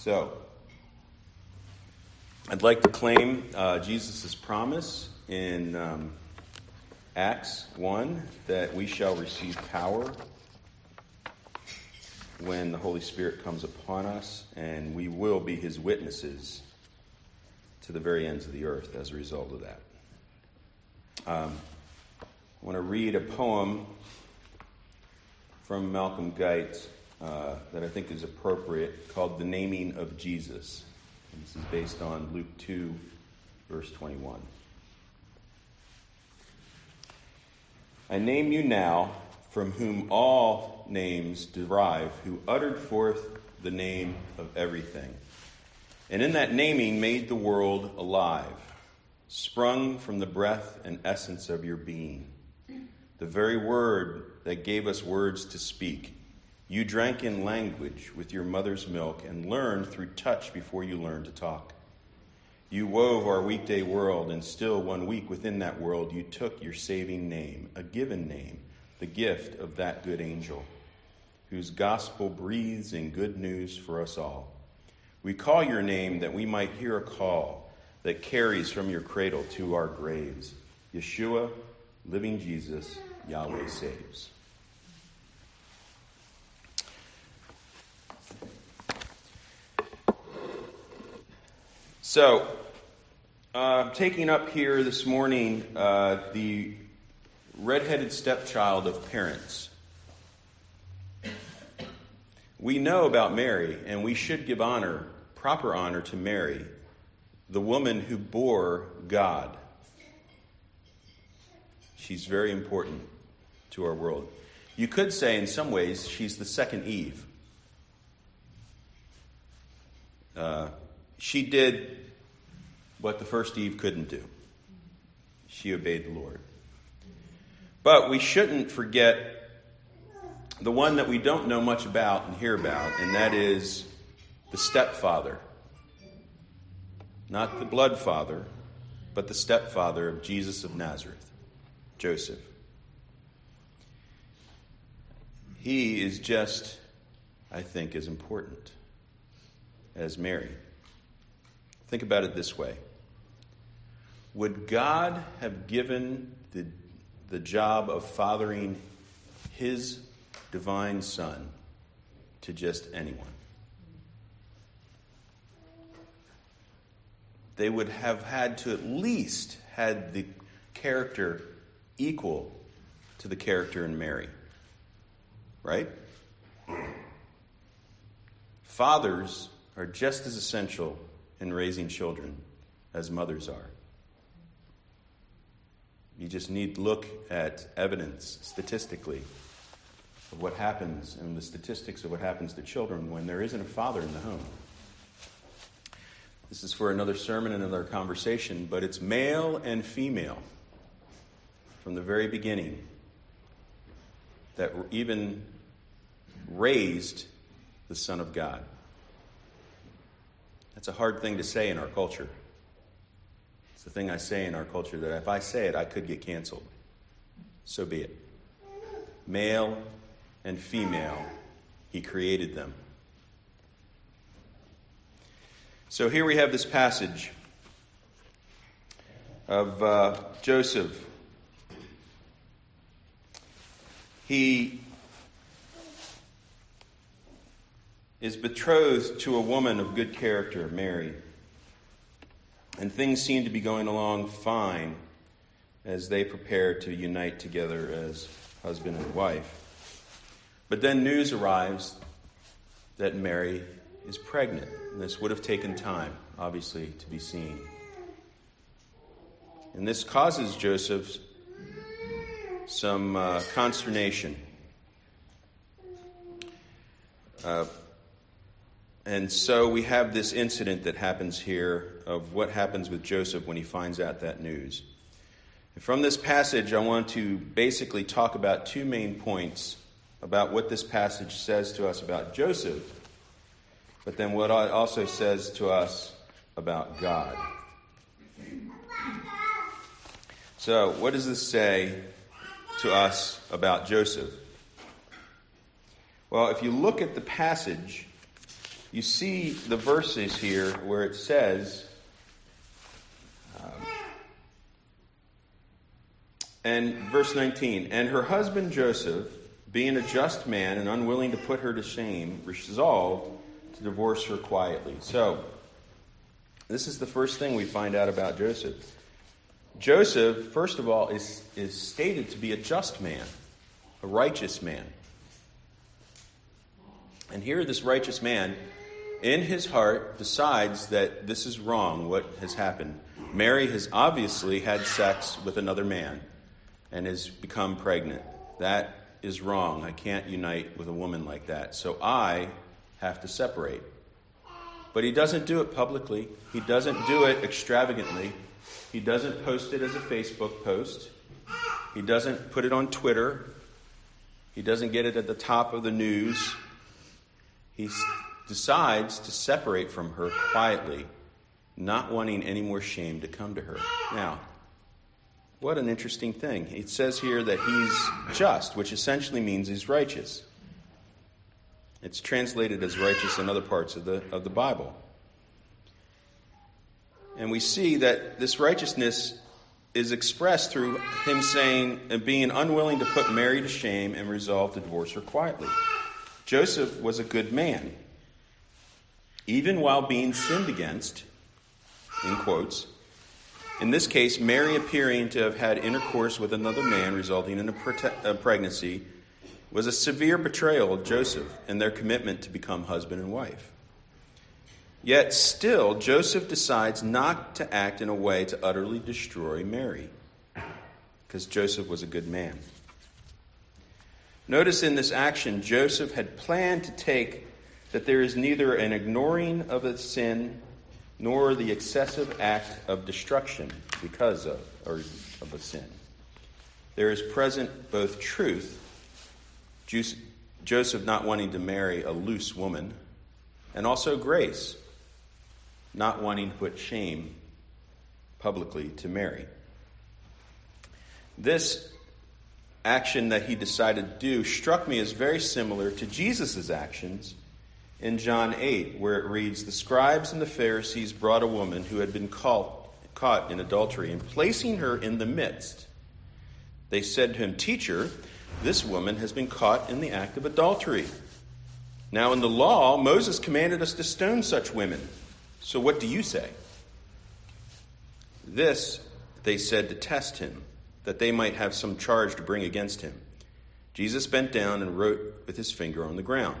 So, I'd like to claim uh, Jesus' promise in um, Acts 1 that we shall receive power when the Holy Spirit comes upon us, and we will be his witnesses to the very ends of the earth as a result of that. Um, I want to read a poem from Malcolm Guite uh, that I think is appropriate called The Naming of Jesus. And this is based on Luke 2, verse 21. I name you now from whom all names derive, who uttered forth the name of everything. And in that naming made the world alive, sprung from the breath and essence of your being, the very word that gave us words to speak. You drank in language with your mother's milk and learned through touch before you learned to talk. You wove our weekday world, and still one week within that world, you took your saving name, a given name, the gift of that good angel, whose gospel breathes in good news for us all. We call your name that we might hear a call that carries from your cradle to our graves. Yeshua, living Jesus, Yahweh saves. So, uh, taking up here this morning uh, the redheaded stepchild of parents. We know about Mary, and we should give honor, proper honor to Mary, the woman who bore God. She's very important to our world. You could say, in some ways, she's the second Eve. Uh, she did what the first Eve couldn't do. She obeyed the Lord. But we shouldn't forget the one that we don't know much about and hear about, and that is the stepfather. Not the blood father, but the stepfather of Jesus of Nazareth, Joseph. He is just, I think, as important as Mary. Think about it this way Would God have given the the job of fathering his divine son to just anyone. They would have had to at least had the character equal to the character in Mary. Right? Fathers are just as essential in raising children as mothers are. You just need to look at evidence statistically of what happens and the statistics of what happens to children when there isn't a father in the home. This is for another sermon, and another conversation, but it's male and female from the very beginning that even raised the Son of God. That's a hard thing to say in our culture. The thing I say in our culture that if I say it, I could get canceled. So be it. Male and female, he created them. So here we have this passage of uh, Joseph. He is betrothed to a woman of good character, Mary. And things seem to be going along fine as they prepare to unite together as husband and wife. But then news arrives that Mary is pregnant. And this would have taken time, obviously, to be seen. And this causes Joseph some uh, consternation. Uh, and so we have this incident that happens here of what happens with Joseph when he finds out that news. And from this passage, I want to basically talk about two main points about what this passage says to us about Joseph, but then what it also says to us about God. So, what does this say to us about Joseph? Well, if you look at the passage, you see the verses here where it says, um, and verse 19, and her husband Joseph, being a just man and unwilling to put her to shame, resolved to divorce her quietly. So, this is the first thing we find out about Joseph. Joseph, first of all, is, is stated to be a just man, a righteous man. And here, this righteous man, in his heart, decides that this is wrong, what has happened. Mary has obviously had sex with another man and has become pregnant. That is wrong. I can't unite with a woman like that. So I have to separate. But he doesn't do it publicly, he doesn't do it extravagantly. He doesn't post it as a Facebook post. He doesn't put it on Twitter. He doesn't get it at the top of the news. He decides to separate from her quietly, not wanting any more shame to come to her. Now, what an interesting thing. It says here that he's just, which essentially means he's righteous. It's translated as righteous in other parts of the, of the Bible. And we see that this righteousness is expressed through him saying and being unwilling to put Mary to shame and resolve to divorce her quietly. Joseph was a good man. Even while being sinned against, in quotes, in this case, Mary appearing to have had intercourse with another man, resulting in a, a pregnancy, was a severe betrayal of Joseph and their commitment to become husband and wife. Yet still, Joseph decides not to act in a way to utterly destroy Mary, because Joseph was a good man. Notice in this action, Joseph had planned to take that there is neither an ignoring of a sin nor the excessive act of destruction because of, or of a sin. There is present both truth, Joseph not wanting to marry a loose woman, and also grace, not wanting to put shame publicly to Mary. This action that he decided to do struck me as very similar to Jesus' actions in John 8, where it reads The scribes and the Pharisees brought a woman who had been caught, caught in adultery, and placing her in the midst, they said to him, Teacher, this woman has been caught in the act of adultery. Now, in the law, Moses commanded us to stone such women. So what do you say? This they said to test him, that they might have some charge to bring against him. Jesus bent down and wrote with his finger on the ground.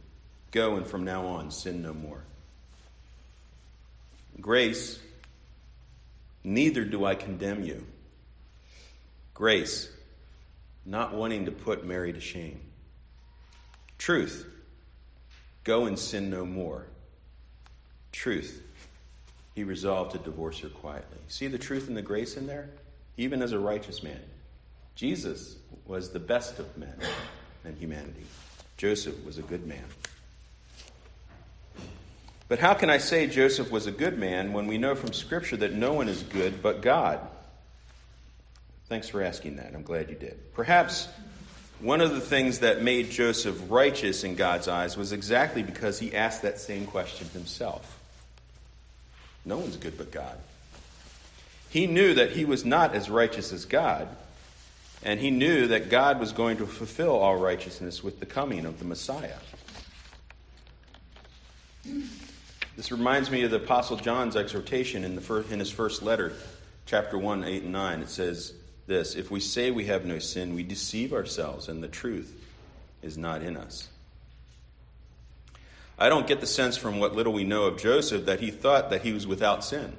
Go and from now on sin no more. Grace, neither do I condemn you. Grace, not wanting to put Mary to shame. Truth, go and sin no more. Truth, he resolved to divorce her quietly. See the truth and the grace in there? Even as a righteous man. Jesus was the best of men and humanity. Joseph was a good man. But how can I say Joseph was a good man when we know from Scripture that no one is good but God? Thanks for asking that. I'm glad you did. Perhaps one of the things that made Joseph righteous in God's eyes was exactly because he asked that same question himself. No one's good but God. He knew that he was not as righteous as God, and he knew that God was going to fulfill all righteousness with the coming of the Messiah. This reminds me of the Apostle John's exhortation in, the first, in his first letter, chapter 1, 8 and 9. It says this If we say we have no sin, we deceive ourselves, and the truth is not in us. I don't get the sense from what little we know of Joseph that he thought that he was without sin.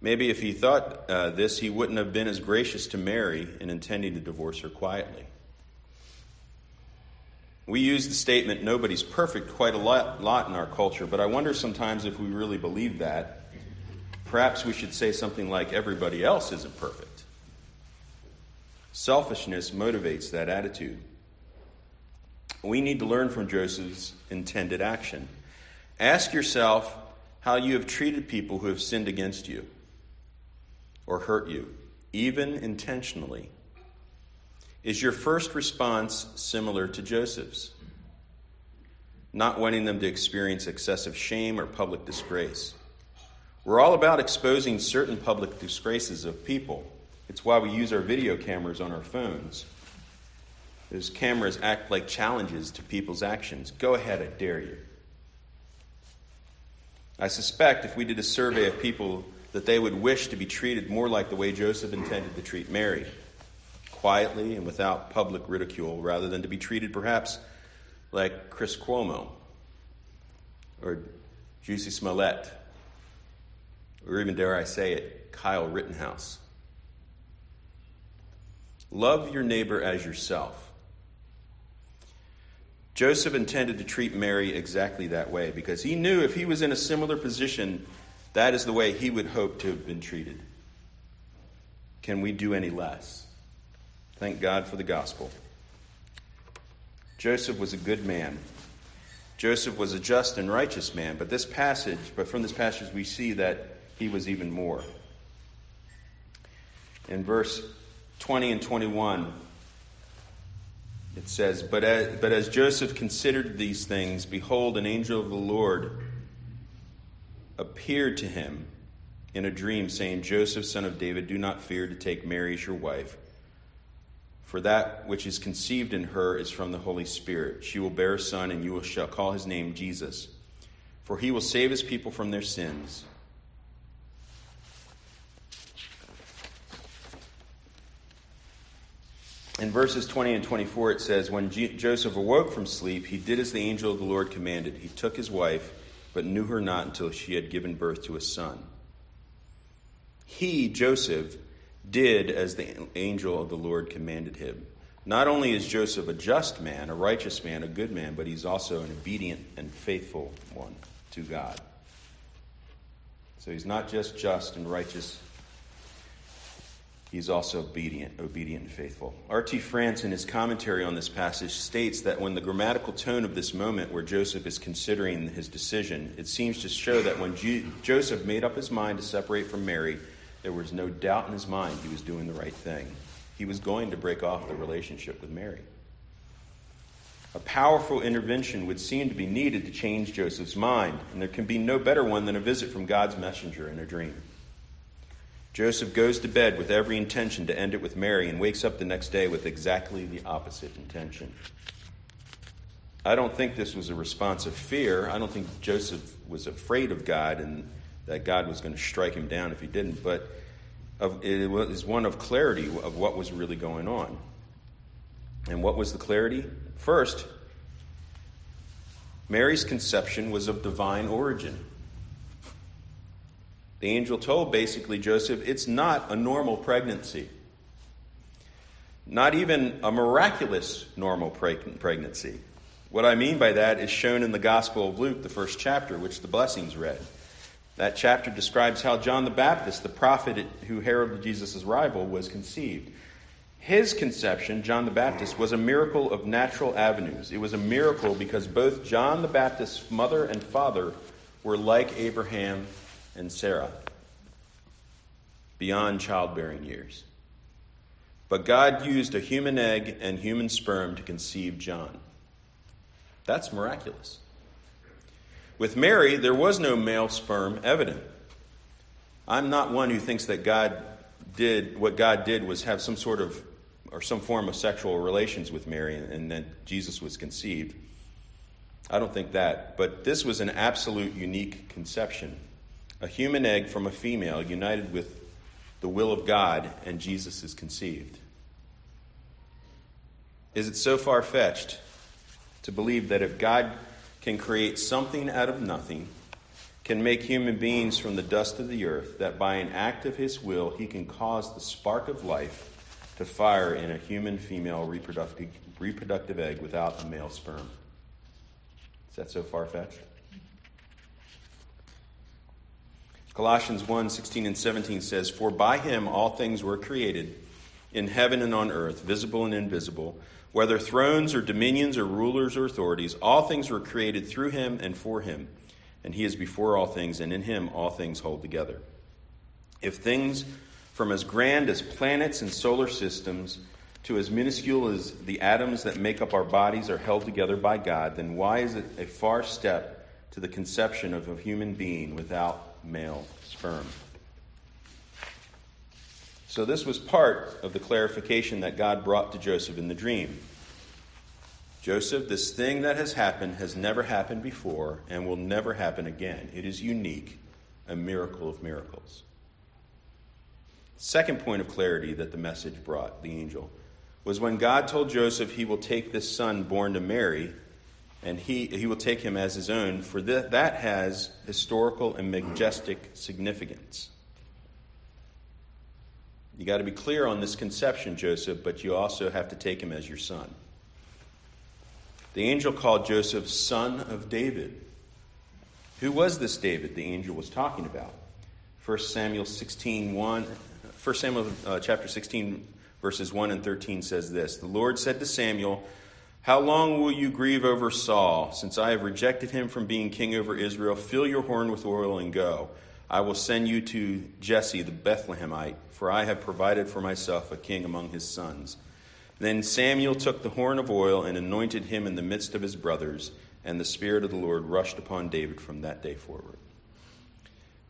Maybe if he thought uh, this, he wouldn't have been as gracious to Mary in intending to divorce her quietly. We use the statement, nobody's perfect, quite a lot, lot in our culture, but I wonder sometimes if we really believe that. Perhaps we should say something like, everybody else isn't perfect. Selfishness motivates that attitude. We need to learn from Joseph's intended action. Ask yourself how you have treated people who have sinned against you or hurt you, even intentionally. Is your first response similar to Joseph's? Not wanting them to experience excessive shame or public disgrace. We're all about exposing certain public disgraces of people. It's why we use our video cameras on our phones. Those cameras act like challenges to people's actions. Go ahead, I dare you. I suspect if we did a survey of people that they would wish to be treated more like the way Joseph intended to treat Mary, quietly and without public ridicule, rather than to be treated perhaps like Chris Cuomo or Jussie Smollett, or even, dare I say it, Kyle Rittenhouse. Love your neighbor as yourself. Joseph intended to treat Mary exactly that way because he knew if he was in a similar position, that is the way he would hope to have been treated. Can we do any less? Thank God for the gospel. Joseph was a good man. Joseph was a just and righteous man, but this passage, but from this passage we see that he was even more. In verse 20 and 21, it says, but as, but as Joseph considered these things, behold, an angel of the Lord appeared to him in a dream, saying, Joseph, son of David, do not fear to take Mary as your wife, for that which is conceived in her is from the Holy Spirit. She will bear a son, and you shall call his name Jesus, for he will save his people from their sins. In verses 20 and 24, it says, When G- Joseph awoke from sleep, he did as the angel of the Lord commanded. He took his wife, but knew her not until she had given birth to a son. He, Joseph, did as the angel of the Lord commanded him. Not only is Joseph a just man, a righteous man, a good man, but he's also an obedient and faithful one to God. So he's not just just and righteous he's also obedient, obedient and faithful. R.T. France, in his commentary on this passage, states that when the grammatical tone of this moment where Joseph is considering his decision, it seems to show that when Joseph made up his mind to separate from Mary, there was no doubt in his mind he was doing the right thing. He was going to break off the relationship with Mary. A powerful intervention would seem to be needed to change Joseph's mind, and there can be no better one than a visit from God's messenger in a dream. Joseph goes to bed with every intention to end it with Mary and wakes up the next day with exactly the opposite intention. I don't think this was a response of fear. I don't think Joseph was afraid of God and that God was going to strike him down if he didn't, but it was one of clarity of what was really going on. And what was the clarity? First, Mary's conception was of divine origin. The angel told basically Joseph, it's not a normal pregnancy. Not even a miraculous normal pregnancy. What I mean by that is shown in the Gospel of Luke, the first chapter, which the blessings read. That chapter describes how John the Baptist, the prophet who heralded Jesus' arrival, was conceived. His conception, John the Baptist, was a miracle of natural avenues. It was a miracle because both John the Baptist's mother and father were like Abraham and Sarah beyond childbearing years. But God used a human egg and human sperm to conceive John. That's miraculous. With Mary, there was no male sperm evident. I'm not one who thinks that God did what God did was have some sort of or some form of sexual relations with Mary and, and that Jesus was conceived. I don't think that. But this was an absolute unique conception a human egg from a female united with the will of God, and Jesus is conceived. Is it so far fetched to believe that if God can create something out of nothing, can make human beings from the dust of the earth, that by an act of his will he can cause the spark of life to fire in a human female reproductive, reproductive egg without a male sperm. Is that so far fetched? Colossians 1 16 and 17 says, For by him all things were created, in heaven and on earth, visible and invisible, whether thrones or dominions or rulers or authorities, all things were created through him and for him. And he is before all things, and in him all things hold together. If things from as grand as planets and solar systems to as minuscule as the atoms that make up our bodies are held together by God, then why is it a far step to the conception of a human being without male sperm. So, this was part of the clarification that God brought to Joseph in the dream. Joseph, this thing that has happened has never happened before and will never happen again. It is unique, a miracle of miracles. Second point of clarity that the message brought, the angel, was when God told Joseph he will take this son born to Mary and he, he will take him as his own, for th- that has historical and majestic significance. You got to be clear on this conception, Joseph, but you also have to take him as your son. The angel called Joseph son of David. Who was this David the angel was talking about? 1 Samuel 16, 1, 1 Samuel uh, chapter 16, verses 1 and 13 says this The Lord said to Samuel, how long will you grieve over Saul, since I have rejected him from being king over Israel? Fill your horn with oil and go. I will send you to Jesse the Bethlehemite, for I have provided for myself a king among his sons. Then Samuel took the horn of oil and anointed him in the midst of his brothers, and the Spirit of the Lord rushed upon David from that day forward.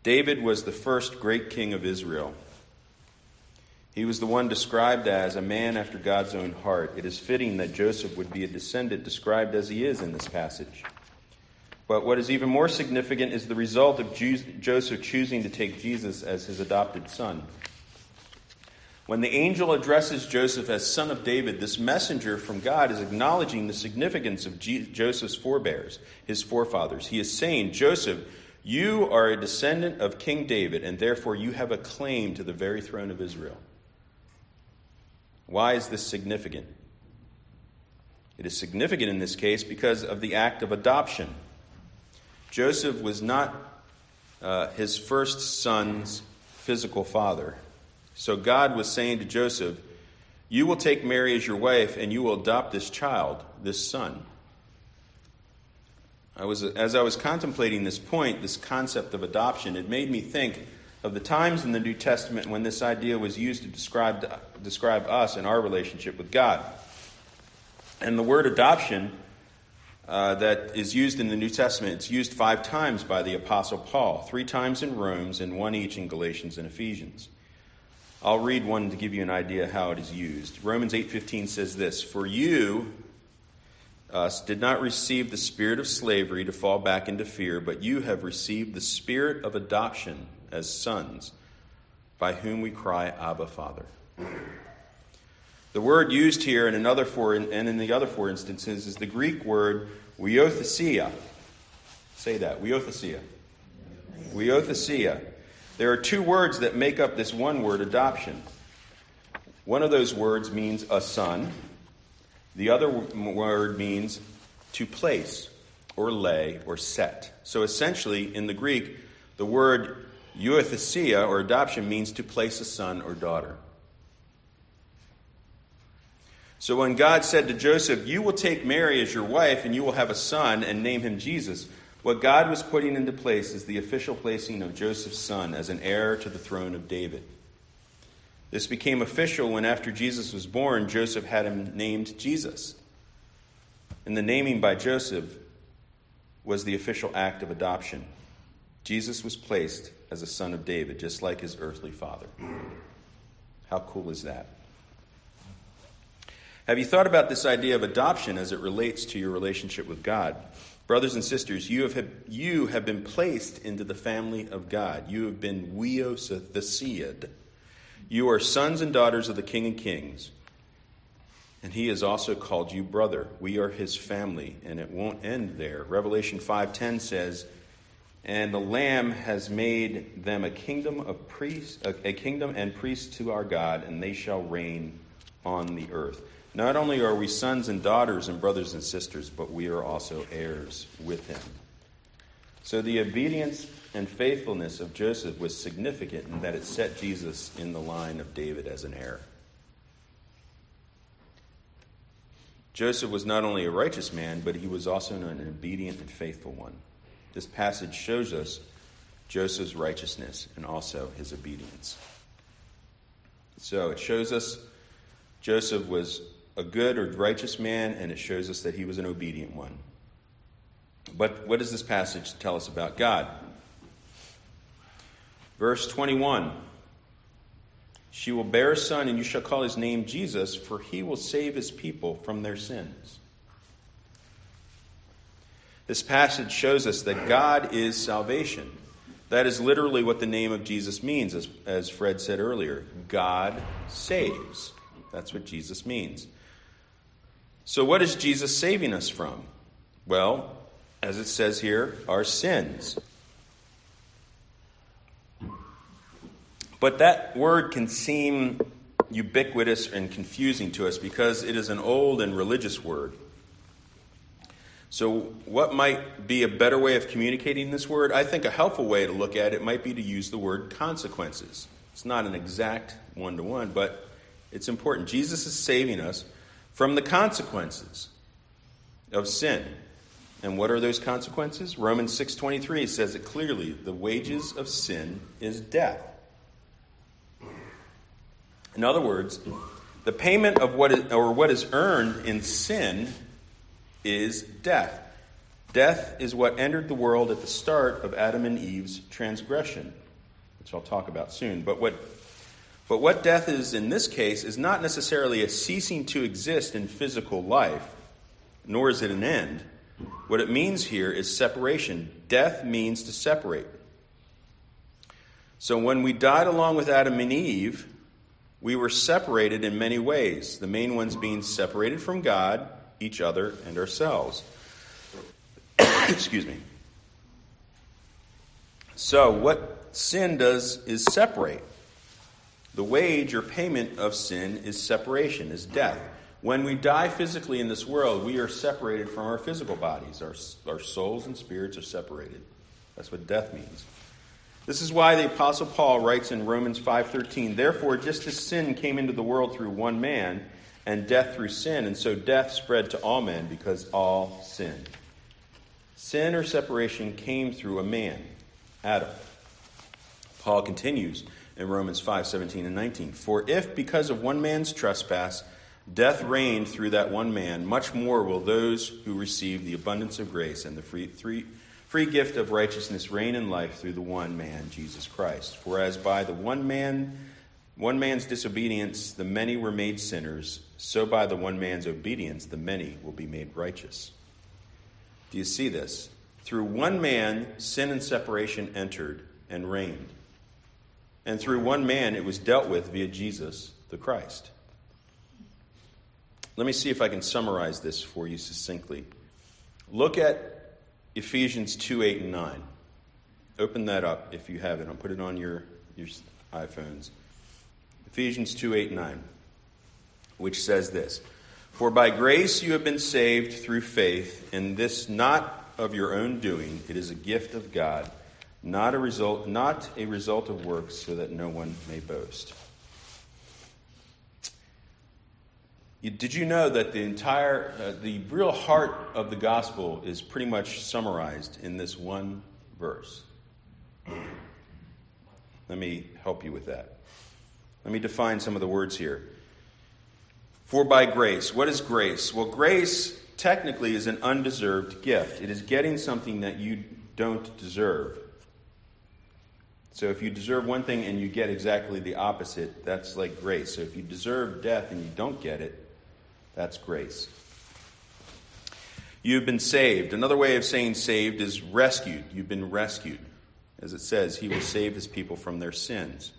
David was the first great king of Israel. He was the one described as a man after God's own heart. It is fitting that Joseph would be a descendant described as he is in this passage. But what is even more significant is the result of Joseph choosing to take Jesus as his adopted son. When the angel addresses Joseph as son of David, this messenger from God is acknowledging the significance of Joseph's forebears, his forefathers. He is saying, Joseph, you are a descendant of King David, and therefore you have a claim to the very throne of Israel. Why is this significant? It is significant in this case because of the act of adoption. Joseph was not uh, his first son's physical father. So God was saying to Joseph, You will take Mary as your wife, and you will adopt this child, this son. I was, as I was contemplating this point, this concept of adoption, it made me think of the times in the New Testament when this idea was used to describe, describe us and our relationship with God. And the word adoption uh, that is used in the New Testament, it's used five times by the Apostle Paul, three times in Romans and one each in Galatians and Ephesians. I'll read one to give you an idea how it is used. Romans 8:15 says this, "For you did not receive the spirit of slavery to fall back into fear, but you have received the spirit of adoption as sons, by whom we cry, Abba, Father. The word used here in another four, and in the other four instances is the Greek word huiothesia. Say that, huiothesia. Huiothesia. There are two words that make up this one word, adoption. One of those words means a son. The other word means to place or lay or set. So essentially, in the Greek, the word Euthesia, or adoption, means to place a son or daughter. So when God said to Joseph, You will take Mary as your wife, and you will have a son, and name him Jesus, what God was putting into place is the official placing of Joseph's son as an heir to the throne of David. This became official when, after Jesus was born, Joseph had him named Jesus. And the naming by Joseph was the official act of adoption. Jesus was placed as a son of David, just like his earthly father. How cool is that? Have you thought about this idea of adoption as it relates to your relationship with God? Brothers and sisters, you have, you have been placed into the family of God. You have been weothesied. You are sons and daughters of the King of Kings. And he has also called you brother. We are his family, and it won't end there. Revelation 5:10 says, and the lamb has made them a kingdom of priests a kingdom and priests to our god and they shall reign on the earth Not only are we sons and daughters and brothers and sisters, but we are also heirs with him. So the obedience and faithfulness of Joseph was significant in that it set Jesus in the line of David as an heir. Joseph was not only a righteous man, but he was also an obedient and faithful one. This passage shows us Joseph's righteousness and also his obedience. So it shows us Joseph was a good or righteous man, and it shows us that he was an obedient one. But what does this passage tell us about God? Verse 21 She will bear a son, and you shall call his name Jesus, for he will save his people from their sins. This passage shows us that God is salvation. That is literally what the name of Jesus means, as, as Fred said earlier. God saves. That's what Jesus means. So, what is Jesus saving us from? Well, as it says here, our sins. But that word can seem ubiquitous and confusing to us because it is an old and religious word. So, what might be a better way of communicating this word? I think a helpful way to look at it might be to use the word consequences. It's not an exact one to one, but it's important. Jesus is saving us from the consequences of sin. And what are those consequences? Romans 6:23 says it clearly, the wages of sin is death. In other words, the payment of what is, or what is earned in sin is death. Death is what entered the world at the start of Adam and Eve's transgression, which I'll talk about soon. But what but what death is in this case is not necessarily a ceasing to exist in physical life, nor is it an end. What it means here is separation. Death means to separate. So when we died along with Adam and Eve, we were separated in many ways, the main ones being separated from God, each other, and ourselves. Excuse me. So, what sin does is separate. The wage or payment of sin is separation, is death. When we die physically in this world, we are separated from our physical bodies. Our, our souls and spirits are separated. That's what death means. This is why the apostle Paul writes in Romans 5:13, "Therefore just as sin came into the world through one man, and death through sin, and so death spread to all men because all sinned." Sin or separation came through a man, Adam. Paul continues, in Romans 5 17 and 19. For if, because of one man's trespass, death reigned through that one man, much more will those who receive the abundance of grace and the free, free, free gift of righteousness reign in life through the one man, Jesus Christ. For as by the one man, one man's disobedience, the many were made sinners, so by the one man's obedience, the many will be made righteous. Do you see this? Through one man, sin and separation entered and reigned. And through one man, it was dealt with via Jesus, the Christ. Let me see if I can summarize this for you succinctly. Look at Ephesians 2 8 and 9. Open that up if you have it. I'll put it on your, your iPhones. Ephesians 2 8 and 9, which says this For by grace you have been saved through faith, and this not of your own doing, it is a gift of God not a result, not a result of works, so that no one may boast. Did you know that the entire, uh, the real heart of the gospel is pretty much summarized in this one verse? Let me help you with that. Let me define some of the words here. For by grace, what is grace? Well, grace technically is an undeserved gift. It is getting something that you don't deserve. So if you deserve one thing and you get exactly the opposite, that's like grace. So if you deserve death and you don't get it, that's grace. You've been saved. Another way of saying saved is rescued. You've been rescued. As it says, he will save his people from their sins.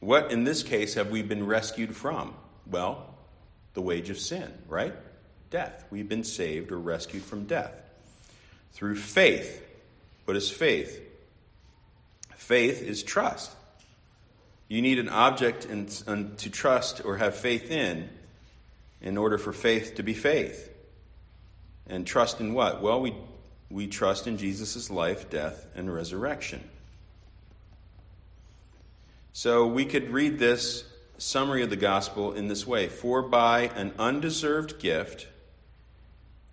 What, in this case, have we been rescued from? Well, the wage of sin, right? Death. We've been saved or rescued from death. Through faith, what is faith? Faith is trust. You need an object in, in, to trust or have faith in in order for faith to be faith. And trust in what? Well, we, we trust in Jesus' life, death, and resurrection. So we could read this summary of the gospel in this way For by an undeserved gift,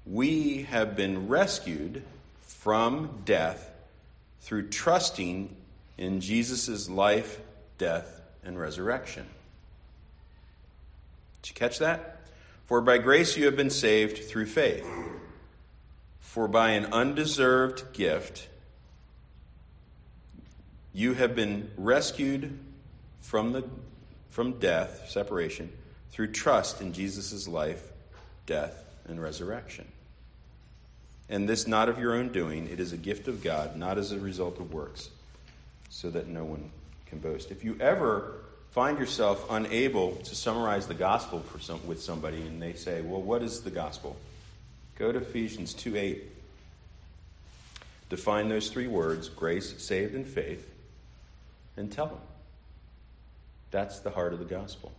we have been rescued from death through trusting in Jesus' life, death, and resurrection. Did you catch that? For by grace you have been saved through faith. For by an undeserved gift, you have been rescued from, the, from death, separation, through trust in Jesus' life, death, and resurrection. And this not of your own doing, it is a gift of God, not as a result of works, so that no one can boast. If you ever find yourself unable to summarize the gospel for some, with somebody and they say, Well, what is the gospel? Go to Ephesians 2 8. Define those three words grace, saved, and faith, and tell them. That's the heart of the gospel.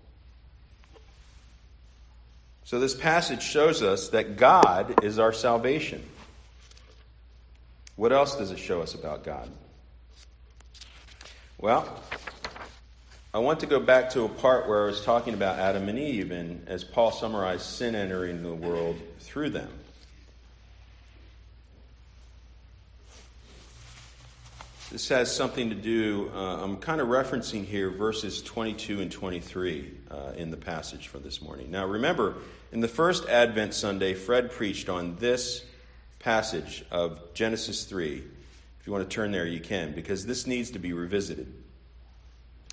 So, this passage shows us that God is our salvation. What else does it show us about God? Well, I want to go back to a part where I was talking about Adam and Eve, and as Paul summarized sin entering the world through them. This has something to do, uh, I'm kind of referencing here verses 22 and 23 uh, in the passage for this morning. Now, remember, in the first Advent Sunday, Fred preached on this passage of Genesis 3. If you want to turn there, you can, because this needs to be revisited.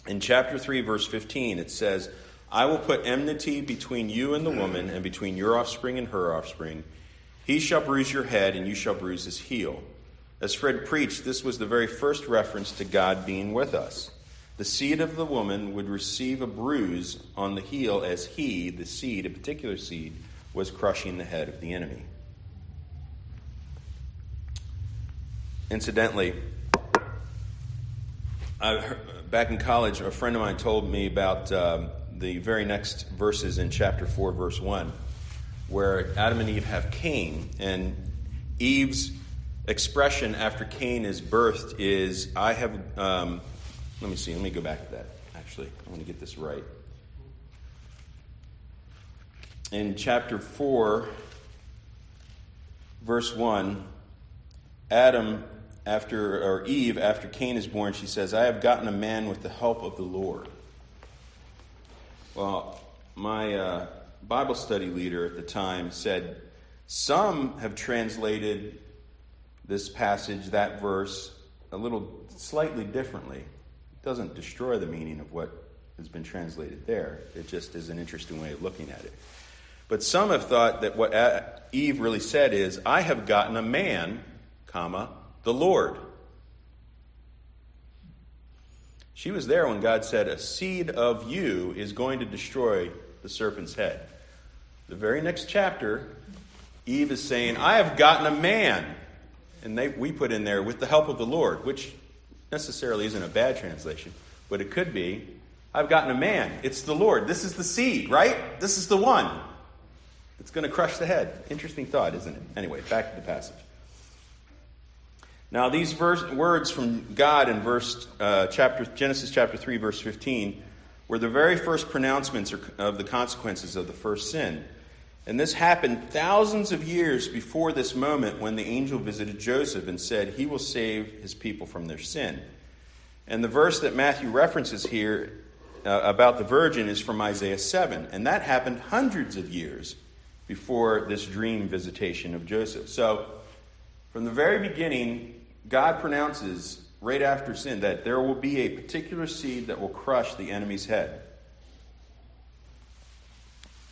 In chapter 3, verse 15, it says, I will put enmity between you and the woman, and between your offspring and her offspring. He shall bruise your head, and you shall bruise his heel. As Fred preached, this was the very first reference to God being with us. The seed of the woman would receive a bruise on the heel as he, the seed, a particular seed, was crushing the head of the enemy. Incidentally, back in college, a friend of mine told me about um, the very next verses in chapter 4, verse 1, where Adam and Eve have Cain, and Eve's expression after Cain is birthed is, I have, um, let me see, let me go back to that, actually. I want to get this right. In chapter 4, verse 1, Adam, after, or Eve, after Cain is born, she says, I have gotten a man with the help of the Lord. Well, my uh, Bible study leader at the time said, some have translated this passage, that verse, a little slightly differently. It doesn't destroy the meaning of what has been translated there. It just is an interesting way of looking at it. But some have thought that what Eve really said is, I have gotten a man, comma, the Lord. She was there when God said, A seed of you is going to destroy the serpent's head. The very next chapter, Eve is saying, I have gotten a man and they, we put in there with the help of the Lord, which necessarily isn't a bad translation, but it could be I've gotten a man. It's the Lord. This is the seed, right? This is the one. It's going to crush the head. Interesting thought, isn't it? Anyway, back to the passage. Now, these verse, words from God in verse uh, chapter Genesis chapter three, verse fifteen, were the very first pronouncements of the consequences of the first sin. And this happened thousands of years before this moment when the angel visited Joseph and said, He will save his people from their sin. And the verse that Matthew references here uh, about the virgin is from Isaiah 7. And that happened hundreds of years before this dream visitation of Joseph. So, from the very beginning, God pronounces right after sin that there will be a particular seed that will crush the enemy's head.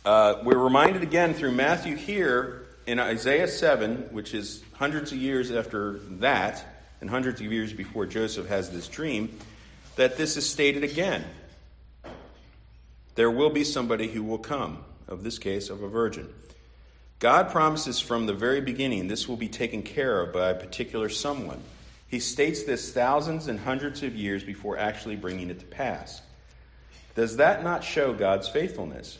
Uh, we're reminded again through Matthew here in Isaiah 7, which is hundreds of years after that, and hundreds of years before Joseph has this dream, that this is stated again. There will be somebody who will come, of this case, of a virgin. God promises from the very beginning this will be taken care of by a particular someone. He states this thousands and hundreds of years before actually bringing it to pass. Does that not show God's faithfulness?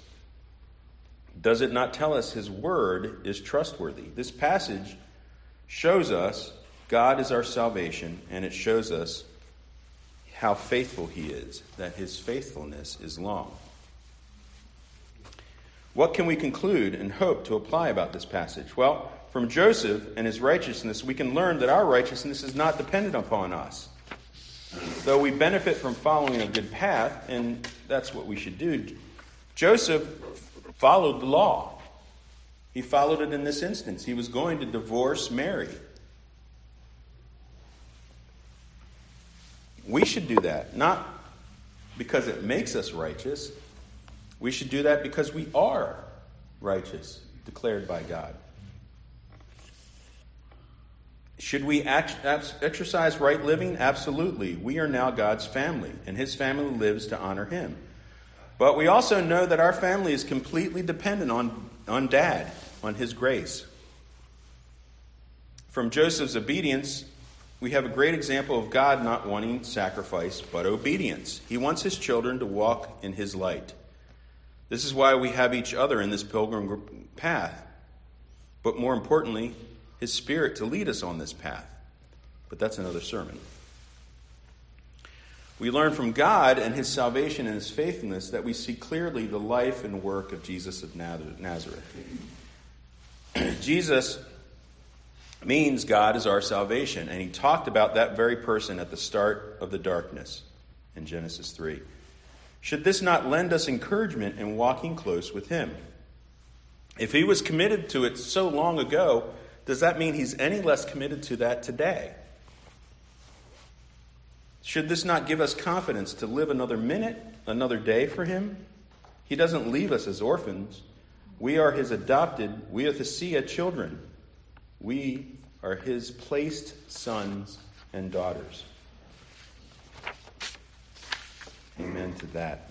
Does it not tell us his word is trustworthy? This passage shows us God is our salvation, and it shows us how faithful he is, that his faithfulness is long. What can we conclude and hope to apply about this passage? Well, from Joseph and his righteousness, we can learn that our righteousness is not dependent upon us. Though we benefit from following a good path, and that's what we should do, Joseph followed the law. He followed it in this instance. He was going to divorce Mary. We should do that, not because it makes us righteous. We should do that because we are righteous, declared by God. Should we act, exercise right living? Absolutely. We are now God's family, and His family lives to honor Him. But we also know that our family is completely dependent on, on Dad, on His grace. From Joseph's obedience, we have a great example of God not wanting sacrifice, but obedience. He wants His children to walk in His light. This is why we have each other in this pilgrim path. But more importantly, his Spirit to lead us on this path. But that's another sermon. We learn from God and his salvation and his faithfulness that we see clearly the life and work of Jesus of Nazareth. Jesus means God is our salvation, and he talked about that very person at the start of the darkness in Genesis 3. Should this not lend us encouragement in walking close with him? If he was committed to it so long ago, does that mean he's any less committed to that today? Should this not give us confidence to live another minute, another day for him? He doesn't leave us as orphans. We are his adopted, we are huiothesia children. We are his placed sons and daughters. Amen to that.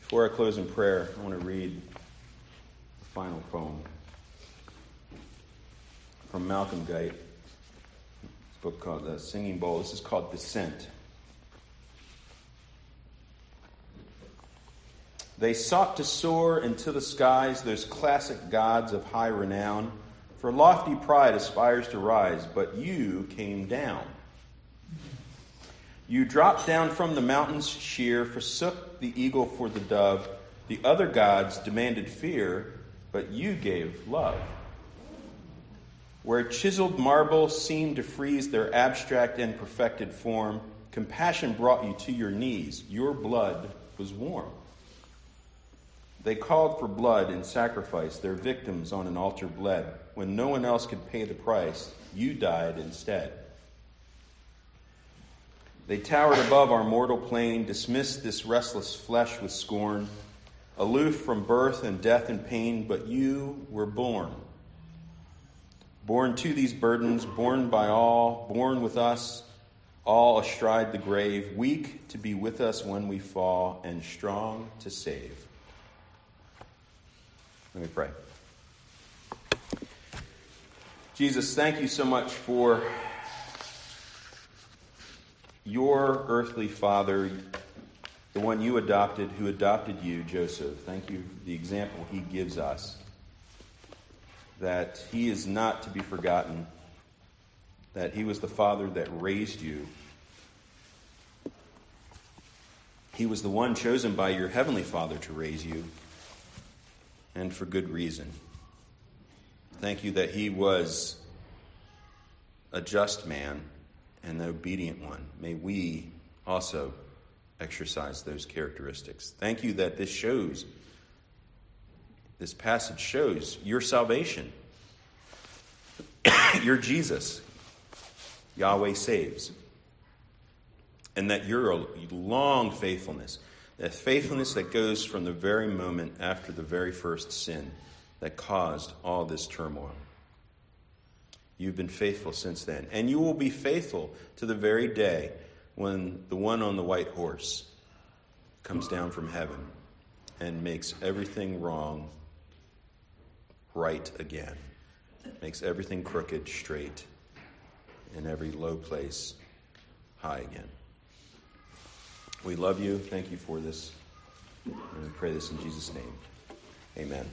Before I close in prayer, I want to read the final poem from Malcolm Guite. a book called The Singing Bowl. This is called Descent. They sought to soar into the skies, those classic gods of high renown. For lofty pride aspires to rise, but you came down. You dropped down from the mountains sheer, forsook the eagle for the dove. The other gods demanded fear, but you gave love. Where chiseled marble seemed to freeze their abstract and perfected form, compassion brought you to your knees. Your blood was warm. They called for blood and sacrifice. Their victims on an altar bled. When no one else could pay the price, you died instead. They towered above our mortal plane, dismissed this restless flesh with scorn aloof from birth and death and pain, but you were born. Born to these burdens, born by all, born with us, all astride the grave, weak to be with us when we fall, and strong to save. Let me pray. Jesus, thank you so much for your earthly father, the one you adopted, who adopted you, Joseph. Thank you for the example he gives us. That he is not to be forgotten, that he was the father that raised you. He was the one chosen by your heavenly Father to raise you, and for good reason. Thank you that he was a just man and the obedient one. May we also exercise those characteristics. Thank you that this shows, this passage shows your salvation. your Jesus. Yahweh saves. And that your long faithfulness, that faithfulness that goes from the very moment after the very first sin that caused all this turmoil. You've been faithful since then. And you will be faithful to the very day when the one on the white horse comes down from heaven and makes everything wrong right again, makes everything crooked straight, and every low place high again. We love you. Thank you for this. And we pray this in Jesus' name. Amen.